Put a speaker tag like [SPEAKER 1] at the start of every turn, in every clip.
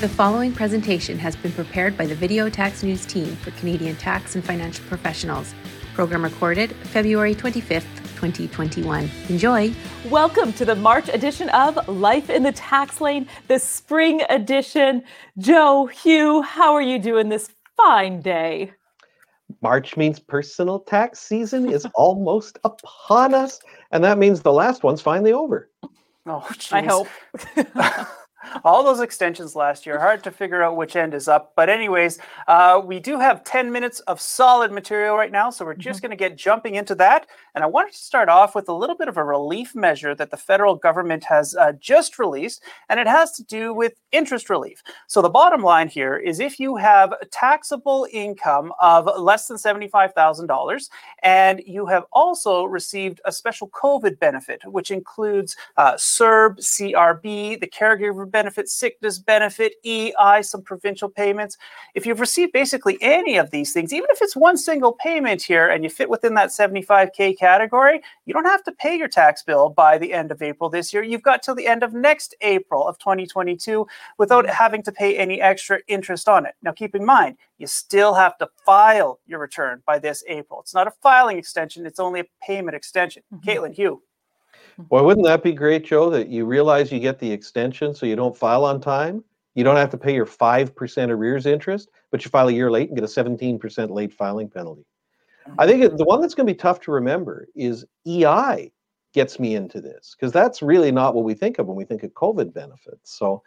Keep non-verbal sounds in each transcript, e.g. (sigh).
[SPEAKER 1] The following presentation has been prepared by the Video Tax News team for Canadian tax and financial professionals. Program recorded February 25th, 2021. Enjoy.
[SPEAKER 2] Welcome to the March edition of Life in the Tax Lane, the spring edition. Joe, Hugh, how are you doing this fine day?
[SPEAKER 3] March means personal tax season is (laughs) almost upon us, and that means the last one's finally over.
[SPEAKER 4] Oh, geez.
[SPEAKER 2] I hope. (laughs)
[SPEAKER 4] all those extensions last year hard to figure out which end is up. But anyways uh, we do have 10 minutes of solid material right now so we're just mm-hmm. going to get jumping into that. And i wanted to start off with a little bit of a relief measure that the federal government has uh, just released and it has to do with interest relief. So the bottom line here is if you have taxable income of less than $75000 and you have also received a special covid benefit which includes uh, CERB crb the caregiver benefit, sickness benefit, EI, some provincial payments. If you've received basically any of these things, even if it's one single payment here and you fit within that 75K category, you don't have to pay your tax bill by the end of April this year. You've got till the end of next April of 2022 without mm-hmm. having to pay any extra interest on it. Now, keep in mind, you still have to file your return by this April. It's not a filing extension, it's only a payment extension. mm hmm Caitlin, Hugh. (laughs)
[SPEAKER 3] Well, wouldn't that be great, Joe, that you realize you get the extension so you don't file on time? You don't have to pay your 5% arrears interest, but you file a year late and get a 17% late filing penalty. I think the one that's going to be tough to remember is EI gets me into this because that's really not what we think of when we think of COVID benefits. So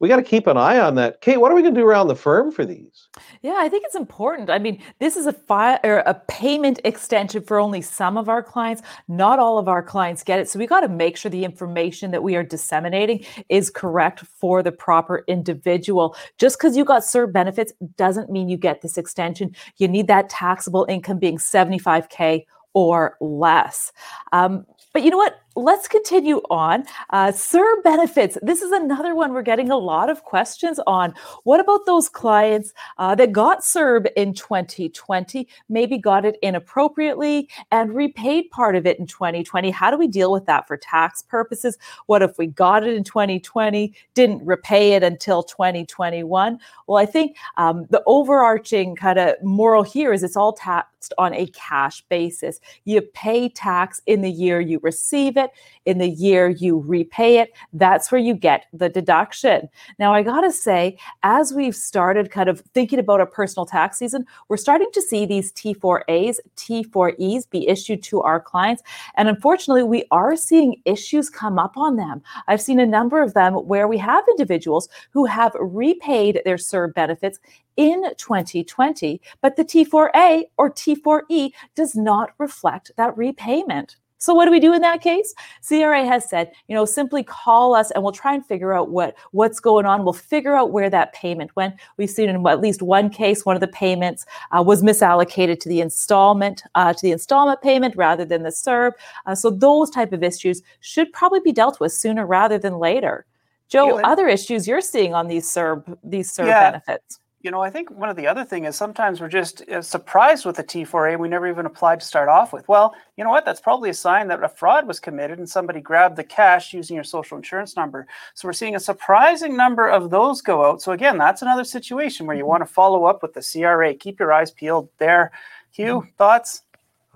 [SPEAKER 3] we got to keep an eye on that. Kate, what are we going to do around the firm for these?
[SPEAKER 2] Yeah, I think it's important. I mean, this is a file or a payment extension for only some of our clients. Not all of our clients get it. So we got to make sure the information that we are disseminating is correct for the proper individual. Just because you got CERB benefits doesn't mean you get this extension. You need that taxable income being 75K or less. Um, but you know what? Let's continue on. Uh, CERB benefits. This is another one we're getting a lot of questions on. What about those clients uh, that got CERB in 2020, maybe got it inappropriately and repaid part of it in 2020? How do we deal with that for tax purposes? What if we got it in 2020, didn't repay it until 2021? Well, I think um, the overarching kind of moral here is it's all taxed on a cash basis. You pay tax in the year you receive it it in the year you repay it. That's where you get the deduction. Now, I got to say, as we've started kind of thinking about a personal tax season, we're starting to see these T4As, T4Es be issued to our clients. And unfortunately, we are seeing issues come up on them. I've seen a number of them where we have individuals who have repaid their CERB benefits in 2020, but the T4A or T4E does not reflect that repayment. So what do we do in that case? CRA has said, you know, simply call us and we'll try and figure out what what's going on. We'll figure out where that payment went. We've seen in at least one case, one of the payments uh, was misallocated to the installment uh, to the installment payment rather than the CERB. Uh, so those type of issues should probably be dealt with sooner rather than later. Joe, other issues you're seeing on these CERB these CERB yeah. benefits
[SPEAKER 4] you know, I think one of the other thing is sometimes we're just uh, surprised with the T4A we never even applied to start off with. Well, you know what? That's probably a sign that a fraud was committed and somebody grabbed the cash using your social insurance number. So we're seeing a surprising number of those go out. So again, that's another situation where you mm-hmm. want to follow up with the CRA. Keep your eyes peeled there. Hugh, mm-hmm. thoughts?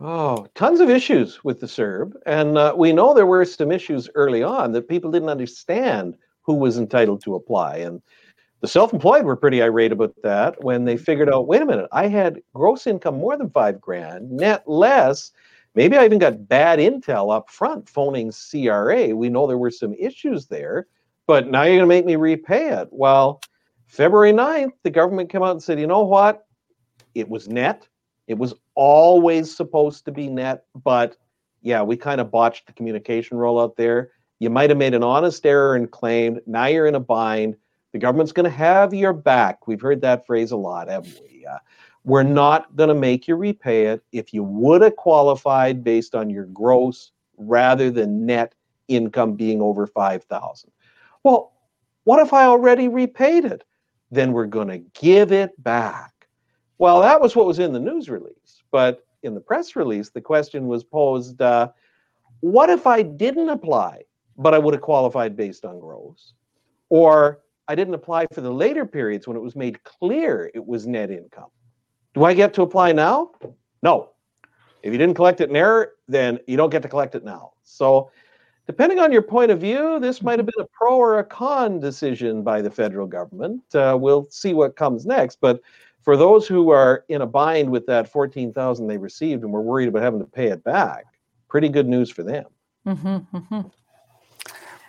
[SPEAKER 3] Oh, tons of issues with the CERB. And uh, we know there were some issues early on that people didn't understand who was entitled to apply. And the self-employed were pretty irate about that when they figured out, wait a minute, I had gross income more than five grand, net less. Maybe I even got bad intel up front phoning CRA. We know there were some issues there, but now you're going to make me repay it. Well, February 9th, the government came out and said, you know what? It was net. It was always supposed to be net, but yeah, we kind of botched the communication rollout there. You might have made an honest error and claimed. Now you're in a bind the government's going to have your back. We've heard that phrase a lot, haven't we? Uh, we're not going to make you repay it. If you would have qualified based on your gross rather than net income being over 5000 well what if i already repaid it? Then we're going to give it back. Well that was what was in the news release but in the press release the question was posed uh, what if i didn't apply but i would have qualified based on gross? Or I didn't apply for the later periods when it was made clear it was net income. Do I get to apply now? No. If you didn't collect it in error, then you don't get to collect it now. So, depending on your point of view, this might have been a pro or a con decision by the federal government. Uh, we'll see what comes next. But for those who are in a bind with that 14,000 they received and were worried about having to pay it back, pretty good news for them.
[SPEAKER 2] Mm-hmm, mm-hmm.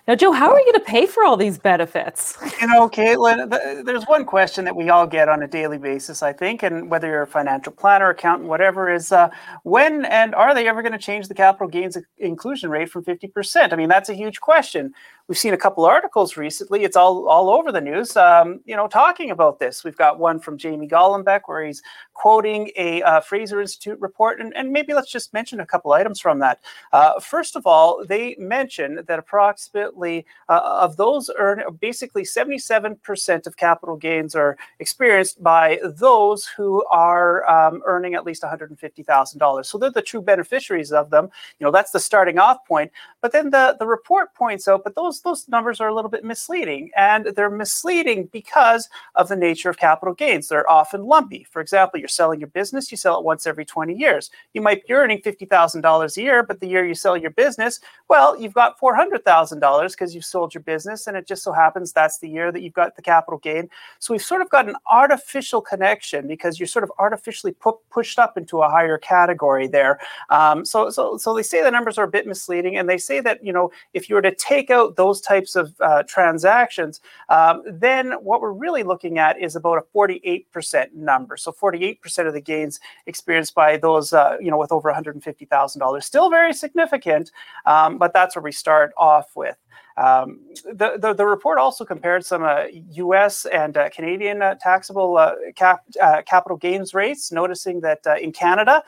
[SPEAKER 2] Now, Joe, how are you going to pay for all these benefits?
[SPEAKER 4] You know, Caitlin, there's one question that we all get on a daily basis, I think, and whether you're a financial planner, accountant, whatever, is uh, when and are they ever going to change the capital gains inclusion rate from 50%? I mean, that's a huge question. We've seen a couple articles recently. It's all all over the news. Um, you know, talking about this. We've got one from Jamie Golombek where he's quoting a uh, Fraser Institute report, and, and maybe let's just mention a couple items from that. Uh, first of all, they mention that approximately uh, of those earn basically 77% of capital gains are experienced by those who are um, earning at least $150,000. So they're the true beneficiaries of them. You know, that's the starting off point. But then the the report points out, but those those those numbers are a little bit misleading, and they're misleading because of the nature of capital gains. They're often lumpy. For example, you're selling your business, you sell it once every 20 years. You might be earning $50,000 a year, but the year you sell your business, well, you've got $400,000 because you've sold your business, and it just so happens that's the year that you've got the capital gain. So we've sort of got an artificial connection because you're sort of artificially pu- pushed up into a higher category there. Um, so, so, so they say the numbers are a bit misleading, and they say that you know if you were to take out those types of uh, transactions, um, then what we're really looking at is about a 48% number. So 48% of the gains experienced by those, uh, you know, with over $150,000. Still very significant, um, but that's where we start off with. Um, the, the, the, report also compared some uh, U.S. and uh, Canadian uh, taxable uh, cap, uh, capital gains rates, noticing that uh, in Canada,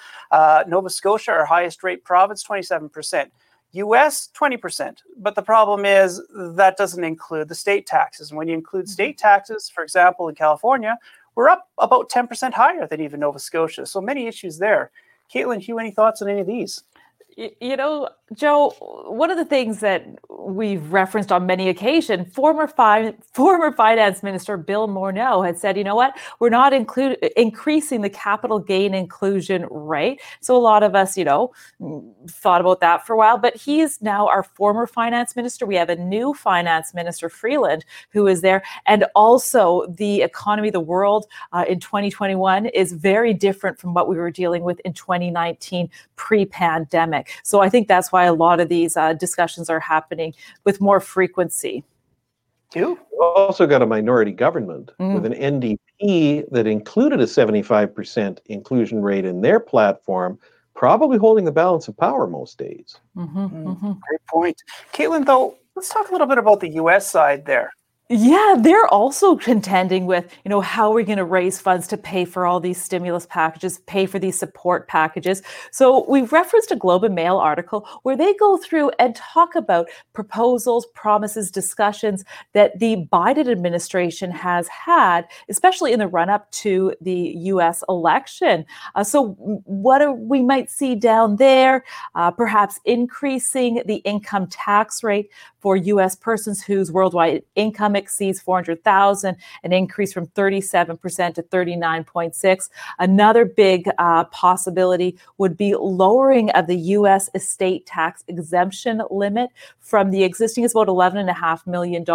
[SPEAKER 4] Nova Scotia, our highest rate province, 27 percent. US 20%. But the problem is that doesn't include the state taxes. And when you include mm-hmm. state taxes, for example, in California, we're up about 10% higher than even Nova Scotia. So many issues there. Caitlin, Hugh, any thoughts on any of these?
[SPEAKER 2] You know, Joe, one of the things that we've referenced on many occasions, former fi- former finance minister Bill Morneau had said, you know what, we're not include increasing the capital gain inclusion rate. So a lot of us, you know, thought about that for a while. But he is now our former finance minister. We have a new finance minister, Freeland, who is there, and also the economy, the world uh, in 2021 is very different from what we were dealing with in 2019 pre-pandemic. So I think that's why a lot of these uh, discussions are happening with more frequency.
[SPEAKER 3] You also got a minority government mm. with an NDP that included a 75% inclusion rate in their platform, probably holding the balance of power most days.
[SPEAKER 4] Mm-hmm, mm-hmm. Great point. Caitlin, though, let's talk a little bit about the US side there.
[SPEAKER 2] Yeah, they're also contending with, you know, how are we going to raise funds to pay for all these stimulus packages, pay for these support packages. So we've referenced a Globe and Mail article where they go through and talk about proposals, promises, discussions that the Biden administration has had, especially in the run up to the U.S. election. Uh, so what we might see down there, uh, perhaps increasing the income tax rate for U.S. persons whose worldwide income exceeds 400,000, an increase from 37% to 39.6. Another big uh, possibility would be lowering of the U.S. estate tax exemption limit from the existing is about $11.5 million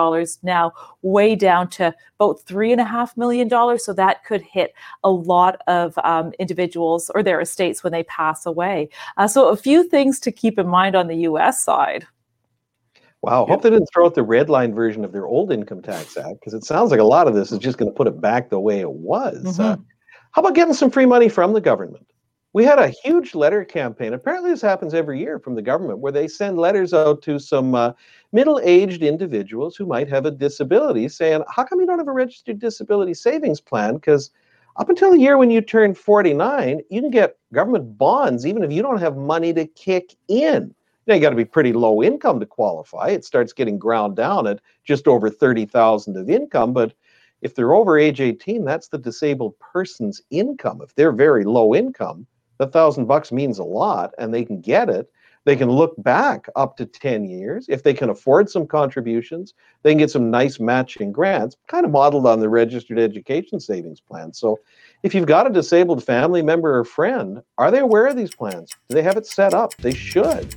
[SPEAKER 2] now way down to about $3.5 million. So that could hit a lot of um, individuals or their estates when they pass away. Uh, so a few things to keep in mind on the U.S. side.
[SPEAKER 3] Wow. Hope they didn't throw out the red line version of their old income tax (laughs) act because it sounds like a lot of this is just going to put it back the way it was. Mm-hmm. Uh, how about getting some free money from the government? We had a huge letter campaign. Apparently, this happens every year from the government where they send letters out to some uh, middle aged individuals who might have a disability saying, How come you don't have a registered disability savings plan? Because up until the year when you turn 49, you can get government bonds even if you don't have money to kick in. Now you got to be pretty low income to qualify. It starts getting ground down at just over 30,000 of income, but if they're over age 18, that's the disabled person's income. If they're very low income, the thousand bucks means a lot and they can get it. They can look back up to 10 years. If they can afford some contributions, they can get some nice matching grants, kind of modeled on the registered education savings plan. So if you've got a disabled family member or friend, are they aware of these plans? Do they have it set up? They should.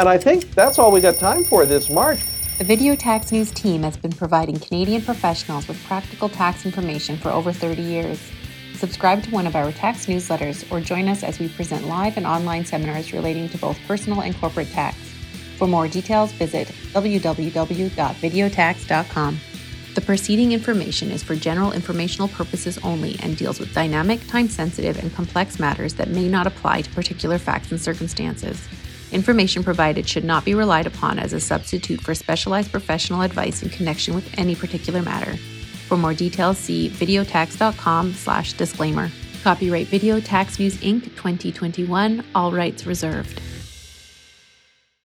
[SPEAKER 3] And I think that's all we got time for this March.
[SPEAKER 1] The Video Tax News team has been providing Canadian professionals with practical tax information for over 30 years. Subscribe to one of our tax newsletters or join us as we present live and online seminars relating to both personal and corporate tax. For more details, visit www.videotax.com. The preceding information is for general informational purposes only and deals with dynamic, time sensitive, and complex matters that may not apply to particular facts and circumstances. Information provided should not be relied upon as a substitute for specialized professional advice in connection with any particular matter. For more details, see videotax.com slash disclaimer. Copyright Video Tax News Inc. 2021, all rights reserved.